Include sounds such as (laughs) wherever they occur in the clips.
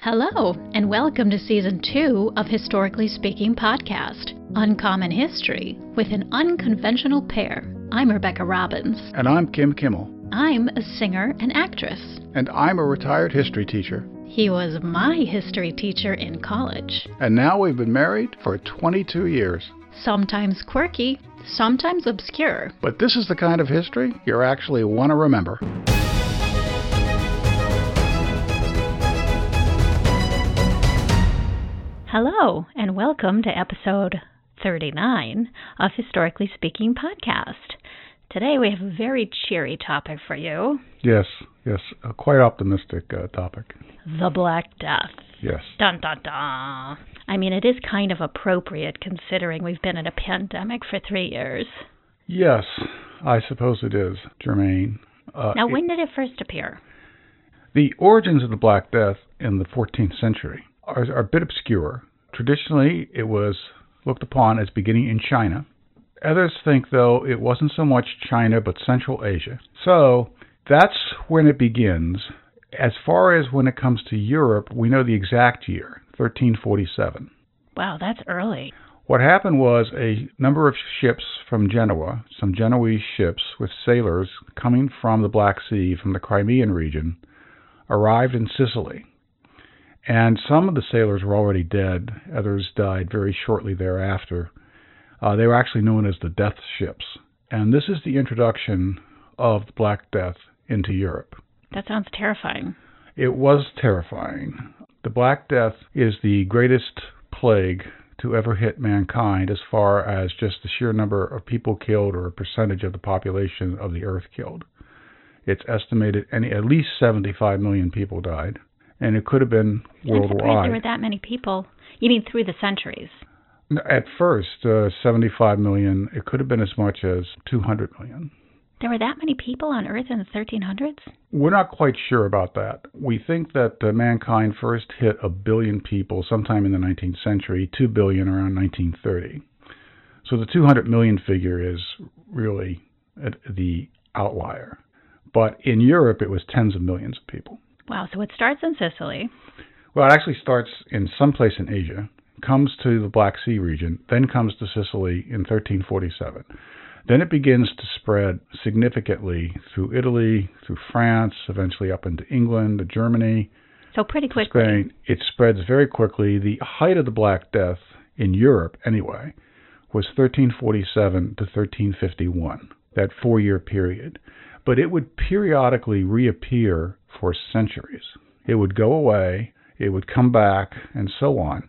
Hello, and welcome to season two of Historically Speaking podcast, Uncommon History with an Unconventional Pair. I'm Rebecca Robbins. And I'm Kim Kimmel. I'm a singer and actress. And I'm a retired history teacher. He was my history teacher in college. And now we've been married for 22 years. Sometimes quirky, sometimes obscure. But this is the kind of history you actually want to remember. Hello, and welcome to episode 39 of Historically Speaking podcast. Today we have a very cheery topic for you. Yes, yes, a quite optimistic uh, topic. The Black Death. Yes. Dun dun dun. I mean, it is kind of appropriate considering we've been in a pandemic for three years. Yes, I suppose it is, Germaine. Uh, now, when it, did it first appear? The origins of the Black Death in the 14th century are, are a bit obscure. Traditionally, it was looked upon as beginning in China. Others think, though, it wasn't so much China but Central Asia. So that's when it begins. As far as when it comes to Europe, we know the exact year, 1347. Wow, that's early. What happened was a number of ships from Genoa, some Genoese ships with sailors coming from the Black Sea, from the Crimean region, arrived in Sicily. And some of the sailors were already dead, others died very shortly thereafter. Uh, they were actually known as the Death Ships. And this is the introduction of the Black Death into Europe. That sounds terrifying. It was terrifying. The Black Death is the greatest plague to ever hit mankind as far as just the sheer number of people killed or a percentage of the population of the earth killed. It's estimated any at least 75 million people died and it could have been worldwide. there were that many people. You mean through the centuries? At first, uh, 75 million. It could have been as much as 200 million. There were that many people on Earth in the 1300s? We're not quite sure about that. We think that uh, mankind first hit a billion people sometime in the 19th century, 2 billion around 1930. So the 200 million figure is really the outlier. But in Europe, it was tens of millions of people. Wow, so it starts in Sicily. Well, it actually starts in some place in Asia, comes to the Black Sea region, then comes to Sicily in 1347. Then it begins to spread significantly through Italy, through France, eventually up into England, to Germany. So pretty quickly. Spain. It spreads very quickly. The height of the Black Death in Europe, anyway, was 1347 to 1351, that four year period. But it would periodically reappear for centuries. It would go away, it would come back, and so on.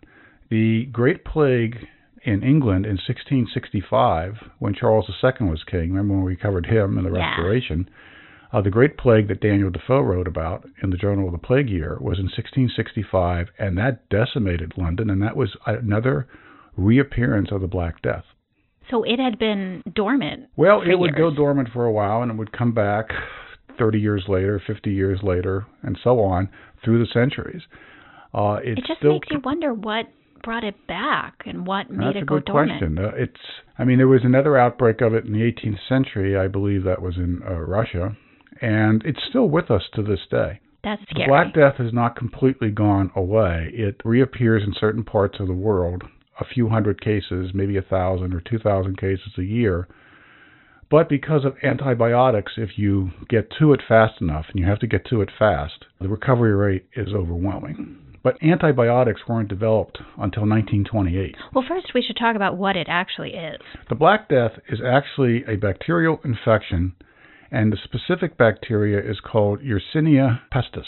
The Great Plague in England in 1665, when Charles II was king, remember when we covered him in the yeah. Restoration? Uh, the Great Plague that Daniel Defoe wrote about in the Journal of the Plague Year was in 1665, and that decimated London, and that was another reappearance of the Black Death. So it had been dormant. Well, it years. would go dormant for a while, and it would come back 30 years later, 50 years later, and so on through the centuries. Uh, it just still, makes you wonder what brought it back and what made That's it a go good question. Uh, it's, I mean, there was another outbreak of it in the 18th century. I believe that was in uh, Russia, and it's still with us to this day. That's The scary. Black Death has not completely gone away. It reappears in certain parts of the world, a few hundred cases, maybe a thousand or two thousand cases a year. But because of antibiotics, if you get to it fast enough, and you have to get to it fast, the recovery rate is overwhelming. But antibiotics weren't developed until 1928. Well, first we should talk about what it actually is. The Black Death is actually a bacterial infection, and the specific bacteria is called Yersinia pestis.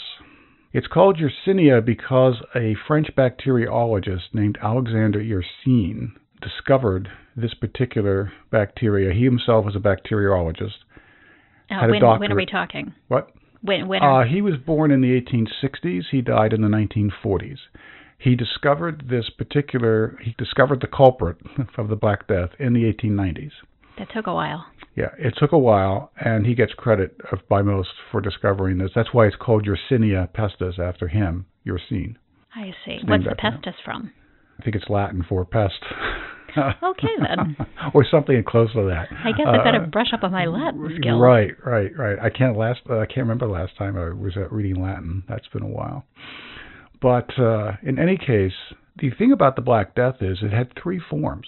It's called Yersinia because a French bacteriologist named Alexander Yersin discovered this particular bacteria. He himself was a bacteriologist. Uh, when, when are we talking? What? When, when Uh, he was born in the 1860s. He died in the 1940s. He discovered this particular, he discovered the culprit (laughs) of the Black Death in the 1890s. that took a while. Yeah, it took a while, and he gets credit of, by most for discovering this. That's why it's called Yersinia pestis after him, Yersin. I see. What's the pestis from? I think it's Latin for pest. (laughs) (laughs) Okay, then. (laughs) or something close to that. I guess I better Uh, brush up on my Latin skills. Right, right, right. I can't last. Uh, I can't remember the last time I was uh, reading Latin. That's been a while. But uh, in any case, the thing about the Black Death is it had three forms.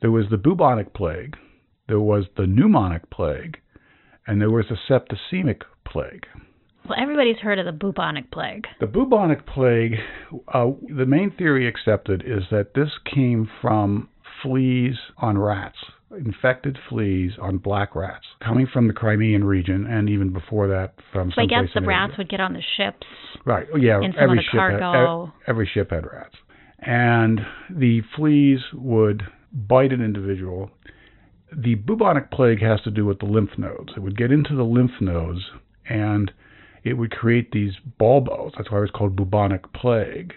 There was the bubonic plague, there was the pneumonic plague, and there was the septicemic plague. Well, everybody's heard of the bubonic plague. The bubonic plague, uh, the main theory accepted is that this came from fleas on rats, infected fleas on black rats, coming from the Crimean region, and even before that from So I guess the rats would get on the ships. Right. Yeah. in some of every the ship had, cargo. e- every ship had rats, and the fleas would bite an individual. The bubonic plague has to do with the lymph nodes. It would get into the lymph nodes, and it would create these buboes. That's why it was called bubonic plague.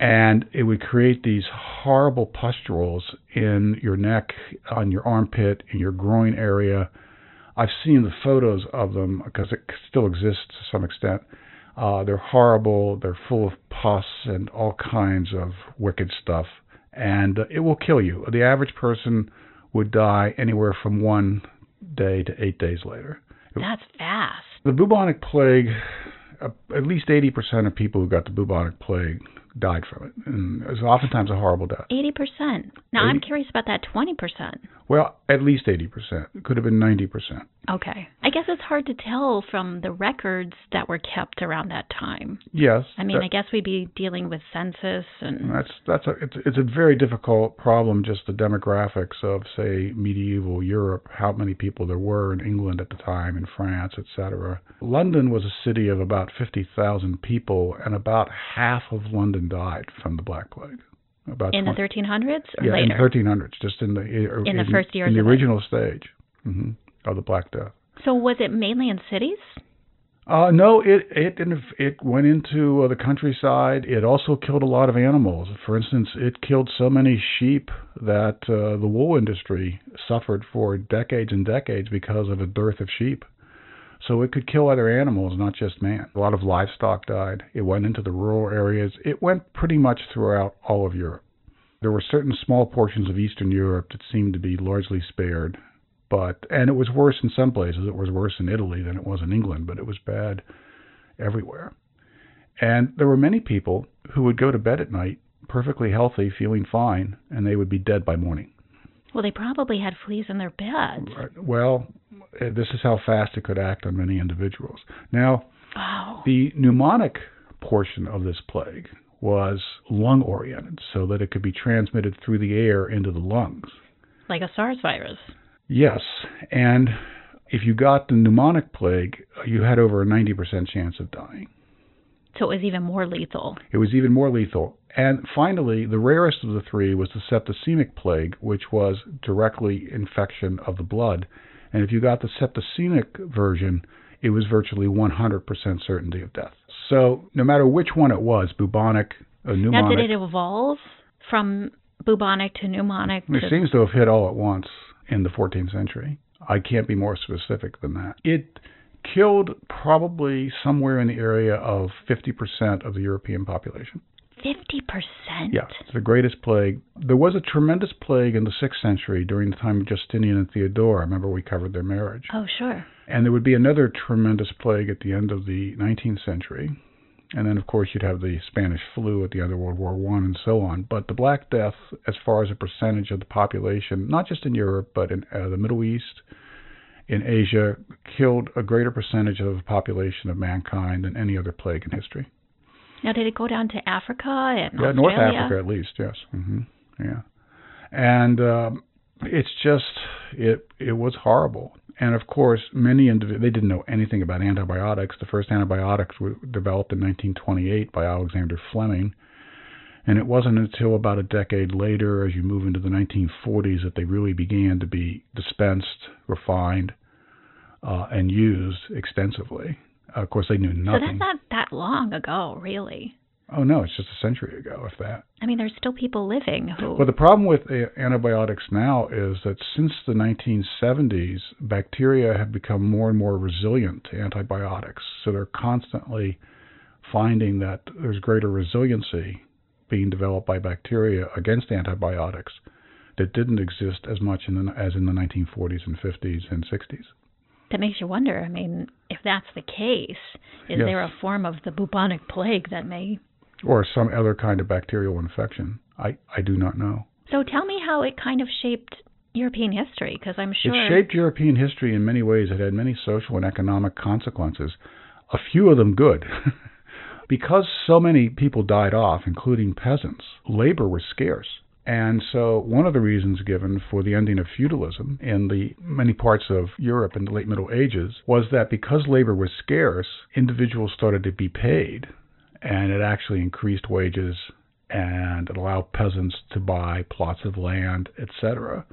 And it would create these horrible pustules in your neck, on your armpit, in your groin area. I've seen the photos of them because it still exists to some extent. Uh, they're horrible. They're full of pus and all kinds of wicked stuff, and uh, it will kill you. The average person would die anywhere from one day to eight days later. That's fast. The bubonic plague, uh, at least 80% of people who got the bubonic plague died from it, and it was oftentimes a horrible death. 80%. Now, I'm curious about that 20%. Well, at least 80%. It could have been 90%. Okay. I guess it's hard to tell from the records that were kept around that time. Yes. I mean, that- I guess we'd be dealing with census and That's that's a it's it's a very difficult problem. Just the demographics of say medieval Europe, how many people there were in England at the time, in France, etc. London was a city of about fifty thousand people, and about half of London died from the Black Plague. About in the 1300s or yeah, later. in thirteen hundreds, just in the In the first years in the it. original stage hmm of the Black Death. so was it mainly in cities? Uh, no, it it it went into uh, the countryside. It also killed a lot of animals. For instance, it killed so many sheep that uh, the wool industry suffered for decades and decades because of a dearth of sheep. So it could kill other animals, not just man. A lot of livestock died. It went into the rural areas. It went pretty much throughout all of Europe. There were certain small portions of Eastern Europe that seemed to be largely spared, but and it was worse in some places. It was worse in Italy than it was in England, but it was bad everywhere. And there were many people who would go to bed at night perfectly healthy, feeling fine, and they would be dead by morning. Well, they probably had fleas in their beds. Right. Well, uh, this is how fast it could act on many individuals. Now, Oh. the pneumonic portion of this plague was lung oriented so that it could be transmitted through the air into the lungs. Like a SARS virus. Yes, and if you got the pneumonic plague, you had over a 90% chance of dying. So it was even more lethal. It was even more lethal. And finally, the rarest of the three was the septicemic plague, which was directly infection of the blood. And if you got the septicemic version, it was virtually 100% certainty of death. So no matter which one it was, bubonic, uh, pneumonic, Now, did it evolve from bubonic to pneumonic? It to- seems to have hit all at once in the 14th century. I can't be more specific than that. It killed probably somewhere in the area of 50% of the European population. 50%? Yeah, it's the greatest plague. There was a tremendous plague in the 6th century during the time of Justinian and Theodora. Remember, we covered their marriage. Oh, sure. And there would be another tremendous plague at the end of the 19th century. And then, of course, you'd have the Spanish flu at the end of World War One, and so on. But the Black Death, as far as a percentage of the population, not just in Europe, but in uh, the Middle East, in Asia, killed a greater percentage of the population of mankind than any other plague in history. Now, did it go down to Africa and Yeah, Australia? North Africa at least, yes. hmm Yeah, and um, it's just it it was horrible. And of course, many indiv- they didn't know anything about antibiotics. The first antibiotics were developed in 1928 by Alexander Fleming, and it wasn't until about a decade later, as you move into the 1940s, that they really began to be dispensed, refined, uh, and used extensively. of course, they knew nothing. So that's not that long ago, really. oh no, it's just a century ago, if that. I mean, there's still people living who. Well, the problem with uh, antibiotics now is that since the 1970s, bacteria have become more and more resilient to antibiotics. So they're constantly finding that there's greater resiliency being developed by bacteria against antibiotics. that didn't exist as much in the, as in the 1940s and 50s and 60s. That makes you wonder. I mean, if that's the case, is Yes. there a form of the bubonic plague that may? Or some other kind of bacterial infection. I, I do not know. So tell me how it kind of shaped European history, because I'm sure. It shaped European history in many ways. It had many social and economic consequences, a few of them good. (laughs) because so many people died off, including peasants, labor was scarce. And so, one of the reasons given for the ending of feudalism in the many parts of Europe in the late Middle Ages was that because labor was scarce, individuals started to be paid, and it actually increased wages and it allowed peasants to buy plots of land, etc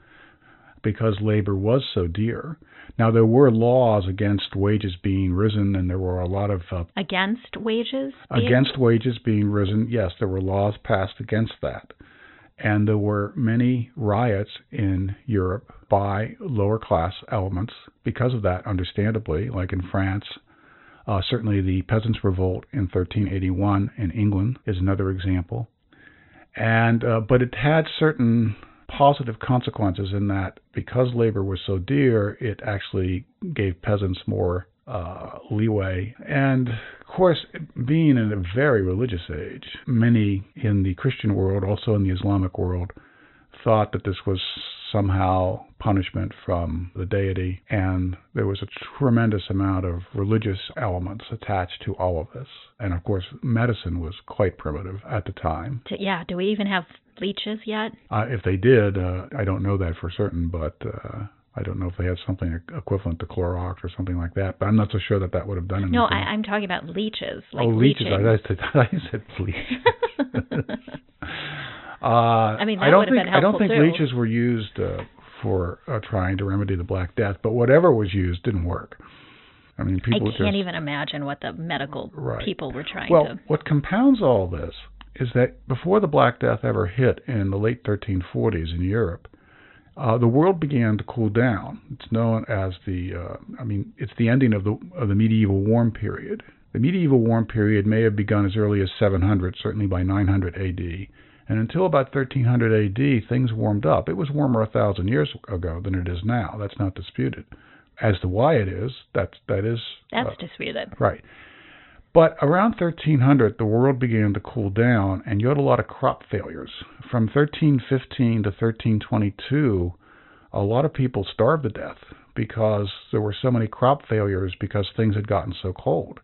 because labor was so dear. Now, there were laws against wages being risen, and there were a lot of uh, against wages. against wages being risen. Yes, there were laws passed against that. And there were many riots in Europe by lower class elements because of that, understandably, like in France. Uh, certainly, the Peasants' Revolt in 1381 in England is another example. And uh, but it had certain positive consequences in that because labor was so dear, it actually gave peasants more uh, leeway. And of course, being in a very religious age, many in the Christian world, also in the Islamic world, thought that this was somehow punishment from the deity, and there was a tremendous amount of religious elements attached to all of this. And of course, medicine was quite primitive at the time. Yeah. Do we even have leeches yet? Uh, if they did, uh, I don't know that for certain, but uh, I don't know if they had something equivalent to Clorox or something like that. But I'm not so sure that that would have done anything. No, I, I'm talking about leeches. Like oh, leeches! I, (laughs) I said, I said leeches. uh, I mean, I don't think I don't think too. leeches were used uh, for uh, trying to remedy the Black Death, but whatever was used didn't work. I mean, people. I can't just even imagine what the medical Right. people were trying well, to. Well, what compounds all this is that before the Black Death ever hit in the late 1340s in Europe, uh, the world began to cool down. It's known as the, uh, I mean, it's the ending of the of the medieval warm period. The medieval warm period may have begun as early as 700, certainly by 900 AD, and until about 1300 AD, things warmed up. It was warmer a thousand years ago than it is now. That's not disputed. As to why it is, that's that is That's uh, disputed. Right. But around 1300, the world began to cool down, and you had a lot of crop failures. From 1315 to 1322, a lot of people starved to death because there were so many crop failures because things had gotten so cold.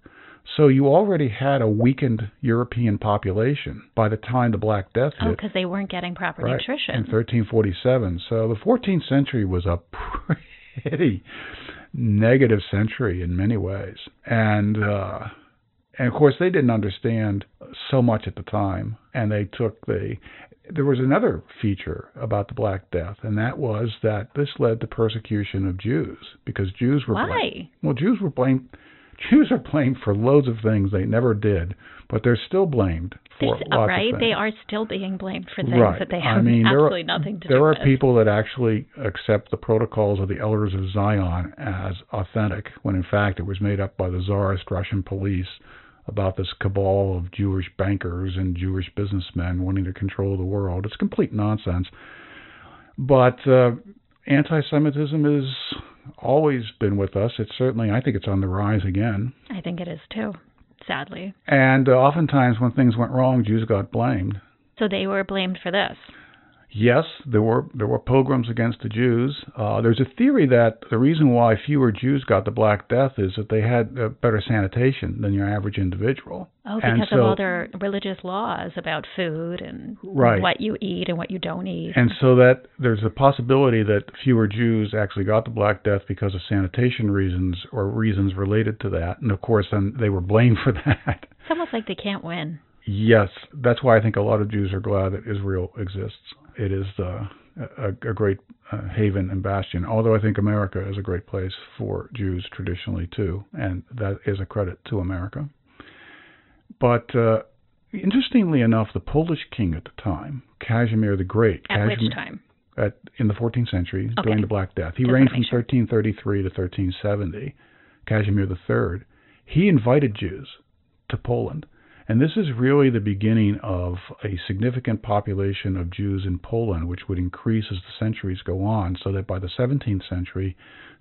So you already had a weakened European population by the time the Black Death Oh, hit. because they weren't getting proper Right, nutrition. In 1347. So the 14th century was a (laughs) pretty negative century in many ways. And uh and of course they didn't understand so much at the time and they took the there was another feature about the Black Death, and that was that this led to persecution of Jews because Jews were blamed. Why? Well, Jews were blamed. Jews are blamed for loads of things they never did, but they're still blamed for There's- lots right? of things. They are still being blamed for things Right. that they I have mean, there are- absolutely nothing to do. there are people that actually accept the protocols of the elders of Zion as authentic, when in fact it was made up by the Tsarist Russian police about this cabal of Jewish bankers and Jewish businessmen wanting to control the world. It's complete nonsense. But uh, anti-Semitism has always been with us. It's certainly, I think, it's on the rise again. I think it is too, sadly. And uh, oftentimes, when things went wrong, Jews got blamed. So they were blamed for this. Yes, there were there were pogroms against the Jews. Uh, there's a theory that the reason why fewer Jews got the Black Death is that they had uh, better sanitation than your average individual. Oh, And because of all their religious laws about food and Right. what you eat and what you don't eat. And so that there's a possibility that fewer Jews actually got the Black Death because of sanitation reasons or reasons related to that. And of course, then they were blamed (laughs) for that. it's almost like they can't win. Yes, that's why I think a lot of Jews are glad that Israel exists. It is uh, a, a great uh, haven and bastion. Although I think America is a great place for Jews traditionally too, and that is a credit to America. But uh, interestingly enough, the Polish king at the time, Casimir the Great, At Casimir, which time? at in the 14th century Okay. during the Black Death. He Just reigned from sure. 1333 to 1370. Casimir III. He invited Jews to Poland, And this is really the beginning of a significant population of Jews in Poland, which would increase as the centuries go on, so that by the 17th century,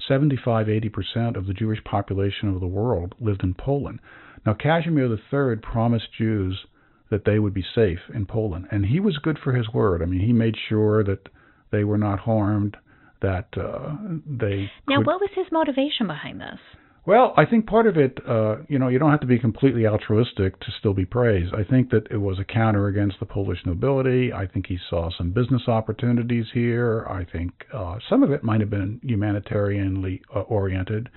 75 80% of the Jewish population of the world lived in Poland. Now, Casimir III promised Jews that they would be safe in Poland, and he was good for his word. I mean, he made sure that they were not harmed, that uh, they. Now, could... what was his motivation behind this? Well, I think part of it, uh, you know, you don't have to be completely altruistic to still be praised. I think that it was a counter against the Polish nobility. I think he saw some business opportunities here. I think uh, some of it might have been humanitarianly uh, oriented,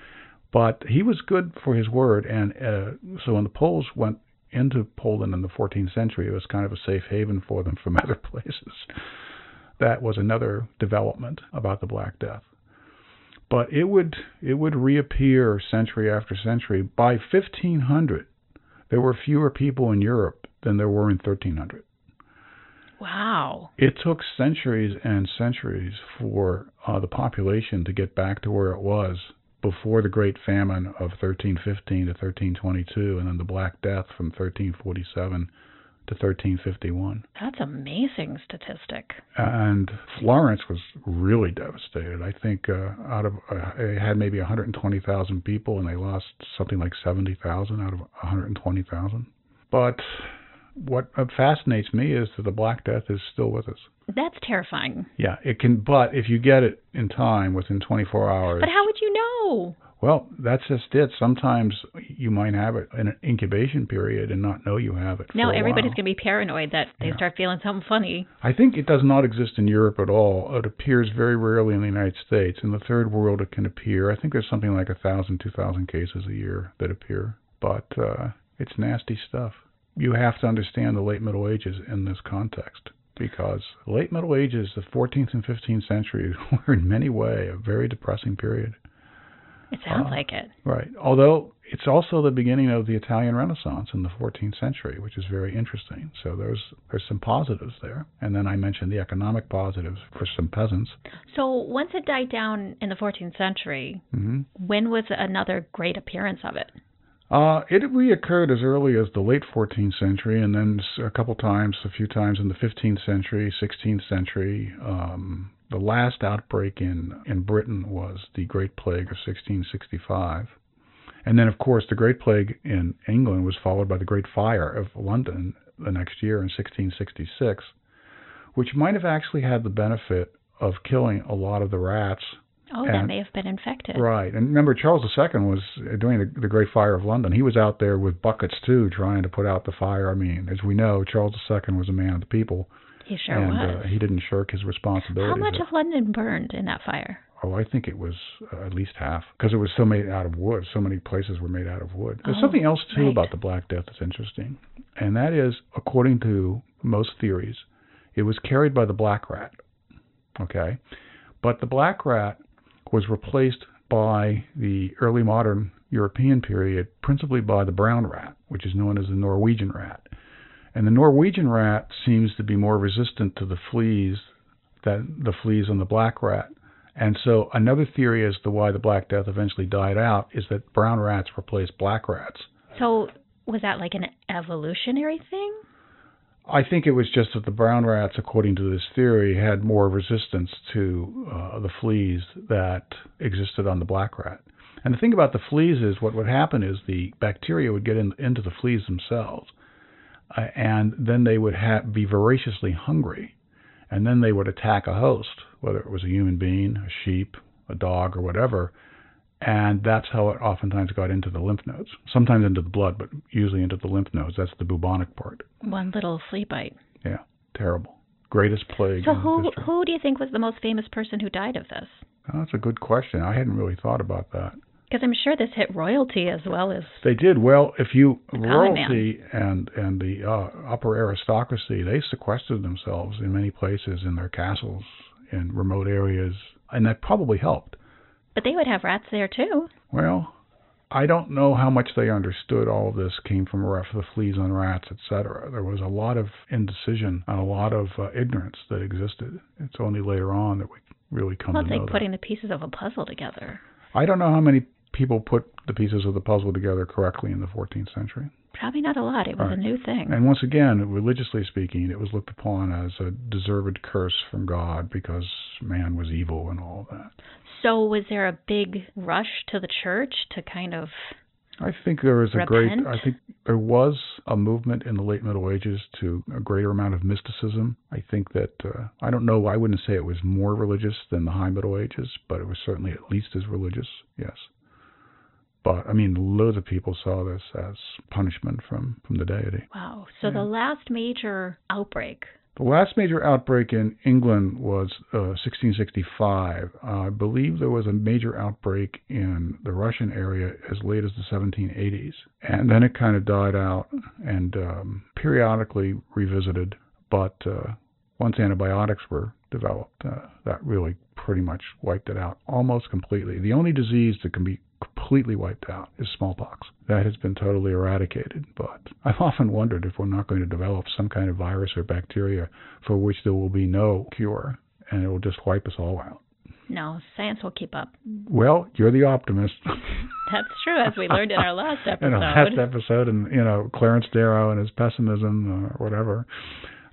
but he was good for his word. And uh, so when the Poles went into Poland in the 14th century, it was kind of a safe haven for them from (laughs) other places. That was another development about the Black Death but it would it would reappear century after century. By 1500, there were fewer people in Europe than there were in 1300. Wow. It took centuries and centuries for uh, the population to get back to where it was before the Great Famine of 1315 to 1322, and then the Black Death from 1347 to 1351. That's amazing statistic. And Florence was really devastated. I think uh, out of uh, it had maybe 120,000 people, and they lost something like 70,000 out of 120,000. But what fascinates me is that the Black Death is still with us. That's terrifying. Yeah, it can. But if you get it in time, within 24 hours. But how would you know? Well, that's just it. Sometimes you might have it in an incubation period and not know you have it. No, everybody's going to be paranoid that they Yeah. start feeling something funny. I think it does not exist in Europe at all. It appears very rarely in the United States. In the third world, it can appear. I think there's something like a thousand, two thousand cases a year that appear, but uh, it's nasty stuff. You have to understand the late Middle Ages in this context because late Middle Ages, the 14th and 15th centuries, (laughs) were in many ways a very depressing period. It sounds Uh, like it. Right. Although it's also the beginning of the Italian Renaissance in the 14th century, which is very interesting. So there's there's some positives there. And then I mentioned the economic positives for some peasants. So once it died down in the 14th century, hmm when was another great appearance of it? Uh, it reoccurred as early as the late 14th century, and then a couple times, a few times in the 15th century, 16th century. Um, the last outbreak in in Britain was the Great Plague of 1665, and then of course the Great Plague in England was followed by the Great Fire of London the next year in 1666, which might have actually had the benefit of killing a lot of the rats Oh, that may have been infected. Right, and remember Charles II was during the, the Great Fire of London. He was out there with buckets too, trying to put out the fire. I mean, as we know, Charles II was a man of the people, He sure and was. uh, he didn't shirk his responsibility. How much of London burned in that fire? Oh, I think it was uh, at least half because it was so made out of wood. So many places were made out of wood. There's Oh, something else too right. about the Black Death that's interesting, and that is, according to most theories, it was carried by the black rat. Okay, but the black rat was replaced by the early modern European period, principally by the brown rat, which is known as the Norwegian rat. And the Norwegian rat seems to be more resistant to the fleas than the fleas on the black rat. And so another theory as to why the Black Death eventually died out is that brown rats replaced black rats. So was that like an evolutionary thing? I think it was just that the brown rats, according to this theory, had more resistance to uh, the fleas that existed on the black rat. And the thing about the fleas is what would happen is the bacteria would get in, into the fleas themselves, and then they would ha- be voraciously hungry, and then they would attack a host, whether it was a human being, a sheep, a dog, or whatever. And that's how it oftentimes got into the lymph nodes. Sometimes into the blood, but usually into the lymph nodes. That's the bubonic part. One little flea bite. Yeah, terrible. Greatest plague. So who history. who do you think was the most famous person who died of this? Oh, that's a good question. I hadn't really thought about that. Because I'm sure this hit royalty as well as They did well. If you royalty and and the uh, upper aristocracy, they sequestered themselves in many places in their castles in remote areas, and that probably helped. but they would have rats there too. Well, I don't know how much they understood all of this came from ra- the fleas on rats, etc. There was a lot of indecision and a lot of uh, ignorance that existed. It's only later on that we really come Well, to it's know like that. putting the pieces of a puzzle together. I don't know how many people put the pieces of the puzzle together correctly in the 14th century. Probably not a lot. It was Right. a new thing. And once again, religiously speaking, it was looked upon as a deserved curse from God because man was evil and all that. So was there a big rush to the church to kind of I think there was a great. I think there was a movement in the late Middle Ages to a greater amount of mysticism. I think that uh, I don't know. I wouldn't say it was more religious than the High Middle Ages, but it was certainly at least as religious. Yes. But I mean, loads of people saw this as punishment from from the deity. wow. So Yeah. the last major outbreak. The last major outbreak in England was uh, 1665. Uh, I believe there was a major outbreak in the Russian area as late as the 1780s. And then it kind of died out and um, periodically revisited. But uh, once antibiotics were developed, uh, that really pretty much wiped it out almost completely. The only disease that can be completely wiped out is smallpox. That has been totally eradicated. But I've (laughs) often wondered if we're not going to develop some kind of virus or bacteria for which there will be no cure and it will just wipe us all out. No, science will keep up. Well, you're the optimist. (laughs) That's true, as we learned in our last (laughs) episode. in the last episode, and you know Clarence Darrow and his pessimism or whatever,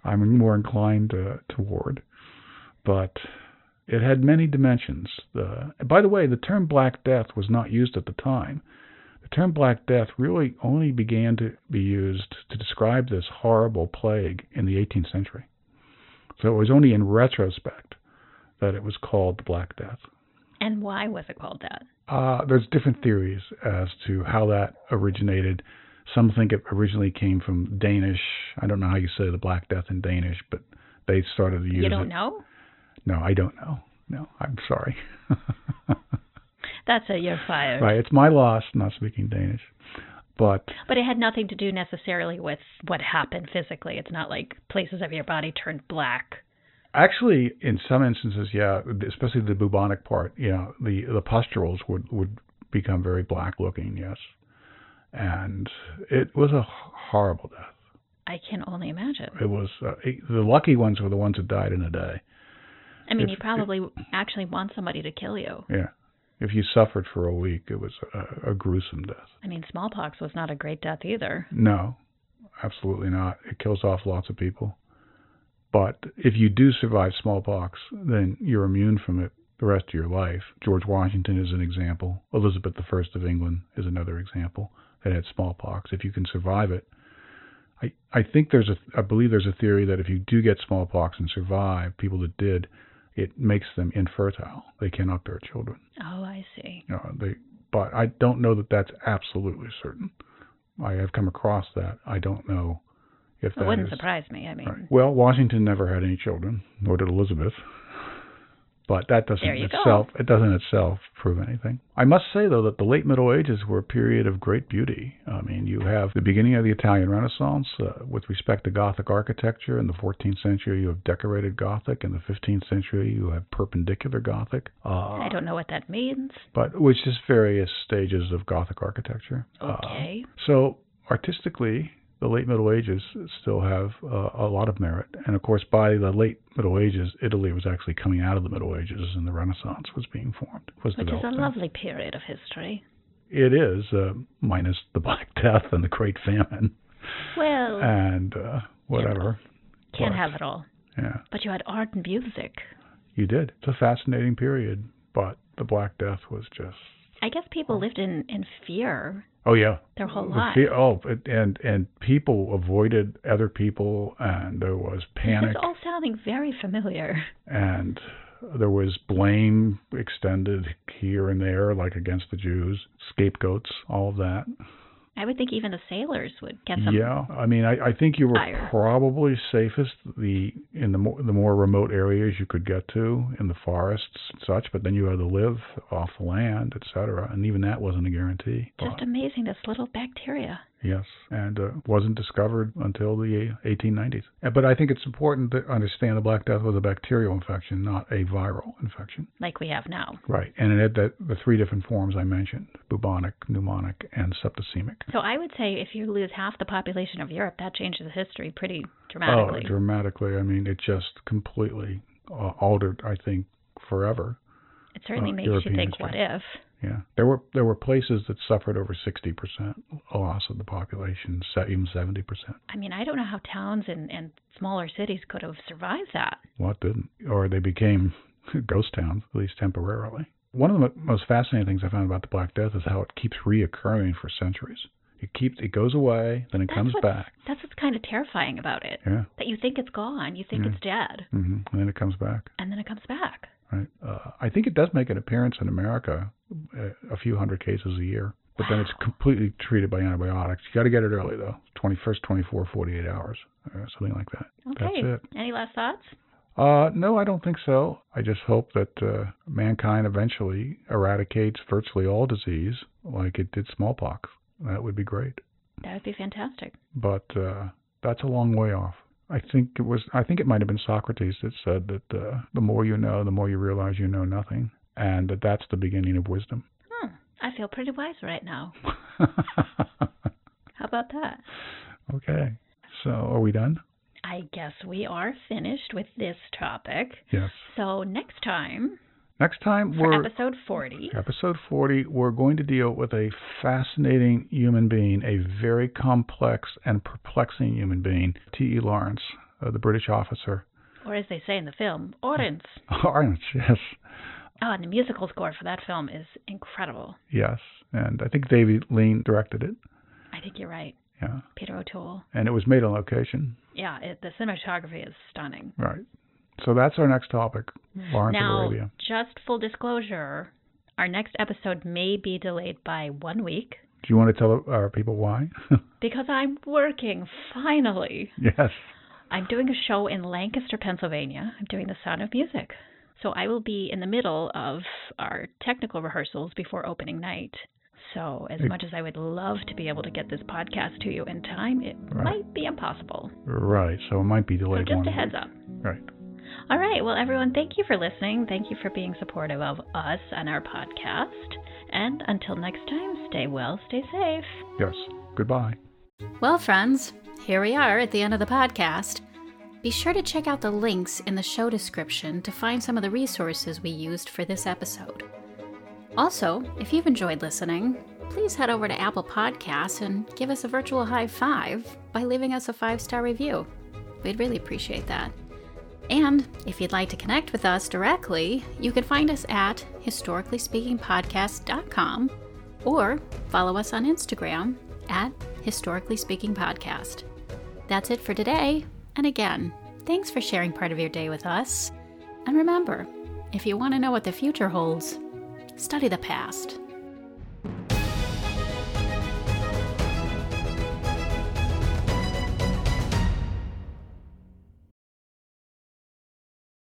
I'm more inclined to, toward. But it had many dimensions. The, by the way, the term Black Death was not used at the time. The term Black Death really only began to be used to describe this horrible plague in the 18th century. So it was only in retrospect that it was called the Black Death. And why was it called that? Uh, there's different theories as to how that originated. Some think it originally came from Danish. I don't know how you say the Black Death in Danish, but they started to use it. You don't it. know? No, I don't know. No, I'm sorry. (laughs) That's it. You're fired. right, it's my loss not speaking Danish. But But it had nothing to do necessarily with what happened physically. It's not like places of your body turned black. actually, in some instances, yeah, especially the bubonic part, you know, the the pustules would would become very black looking. Yes, and it was a horrible death. I can only imagine. It was uh, the lucky ones were the ones that died in a day. I mean, If- you probably actually want somebody to kill you. Yeah. If you suffered for a week, it was a, a gruesome death. I mean, smallpox was not a great death either. No, absolutely not. It kills off lots of people. But if you do survive smallpox, then you're immune from it the rest of your life. George Washington is an example. Elizabeth I of England is another example that had smallpox. If you can survive it, I I think there's a I believe there's a theory that if you do get smallpox and survive, people that did, it makes them infertile. They cannot bear children. Oh, I see. Know, they, but I don't know that that's absolutely certain. I have come across that. I don't know if that It wouldn't is- surprise me. I mean, Right. Well, Washington never had any children, nor did Elizabeth. But that doesn't you go. itself it doesn't itself prove anything. I must say though that the late Middle Ages were a period of great beauty. I mean, you have the beginning of the Italian Renaissance uh, with respect to Gothic architecture. In the 14th century, you have decorated Gothic. In the 15th century, you have perpendicular Gothic. Uh, I don't know what that means. but which is various stages of Gothic architecture. Uh, Okay. so artistically, the late Middle Ages still have uh, a lot of merit, and of course, by the late Middle Ages, Italy was actually coming out of the Middle Ages, and the Renaissance was being formed. Was Which is a lovely period of history. It is, uh, minus the Black (laughs) Death and the Great Famine Well, and uh, whatever. can't but- have it all. Yeah, But you had art and music. you did. It's a fascinating period, but the Black Death was just. I guess people oh. lived in, in fear Oh yeah, their whole lives. oh, and and people avoided other people, and there was panic, This is all sounding very familiar. and there was blame extended here and there, like against the Jews, scapegoats, all of that. I would think even the sailors would get some. Yeah, I mean, I, I think you were probably safest the in the more, the more remote areas you could get to in the forests and such, but then you had to live off the land, etc. and even that wasn't a guarantee. Just But- amazing, this little bacteria. Yes, and uh, wasn't discovered until the 1890s. Uh, But I think it's important to understand the Black Death was a bacterial infection, not a viral infection. like we have now. Right, and it had the, the three different forms I mentioned: bubonic, pneumonic, and septicemic. So I would say if you lose half the population of Europe, that changes history pretty dramatically. Oh, dramatically. dramatically! I mean, it just completely uh, altered. I think forever. it certainly uh, makes European you think, history. what if? Yeah, there were there were places that suffered over sixty percent loss of the population, even seventy percent. I mean, I don't know how towns and, and smaller cities could have survived that. What didn't? Or they became (laughs) ghost towns, at least temporarily. One of the most fascinating things I found about the Black Death is how it keeps reoccurring for centuries. It keeps it goes away, then it That's comes back. That's what's kind of terrifying about it. Yeah, That you think it's gone, you think Yeah. it's dead, hmm and then it comes back. and then it comes back. Right. Uh, I think it does make an appearance in America, a few hundred cases a year, but then it's completely treated by antibiotics. You got to get it early though, 21st, 24, 48 hours, uh, something like that. Okay. That's it. Any last thoughts? Uh, no, I don't think so. I just hope that uh, mankind eventually eradicates virtually all disease, like it did smallpox. That would be great. That would be fantastic. But uh, that's a long way off. I think it was. I think it might have been Socrates that said that uh, the more you know, the more you realize you know nothing, and that that's the beginning of wisdom. Hmm. I feel pretty wise right now. (laughs) How about that? okay. So are we done? I guess we are finished with this topic. Yes. So next time, Next time for we're episode 40, Episode 40, we're going to deal with a fascinating human being, a very complex and perplexing human being, T.E. Lawrence, uh, the British officer. or as they say in the film, Aurens. Lawrence, (laughs) yes, Oh, and the musical score for that film is incredible. yes. And I think David Lean directed it. I think you're right. Yeah. Peter O'Toole. And it was made on location. Yeah, it, the cinematography is stunning. Right. So that's our next topic, Lawrence now, of Arabia. just full disclosure, our next episode may be delayed by one week Do you want to tell our people why? (laughs) because I'm working finally. yes. I'm doing a show in Lancaster, Pennsylvania. I'm doing The Sound of Music. So I will be in the middle of our technical rehearsals before opening night. So, as much as I would love to be able to get this podcast to you in time, it Right. might be impossible. Right. So it might be delayed. So, delayed just one a heads week. up. Right. All right. Well, everyone, thank you for listening. Thank you for being supportive of us and our podcast. And until next time, stay well, stay safe. Yes. Goodbye. Well, friends, here we are at the end of the podcast. Be sure to check out the links in the show description to find some of the resources we used for this episode. Also, if you've enjoyed listening, please head over to Apple Podcasts and give us a virtual high five by leaving us a five star review. We'd really appreciate that. And if you'd like to connect with us directly, you can find us at historicallyspeakingpodcast.com or follow us on Instagram at Historically Speaking Podcast. That's it for today. And again, thanks for sharing part of your day with us. And remember, if you want to know what the future holds, study the past.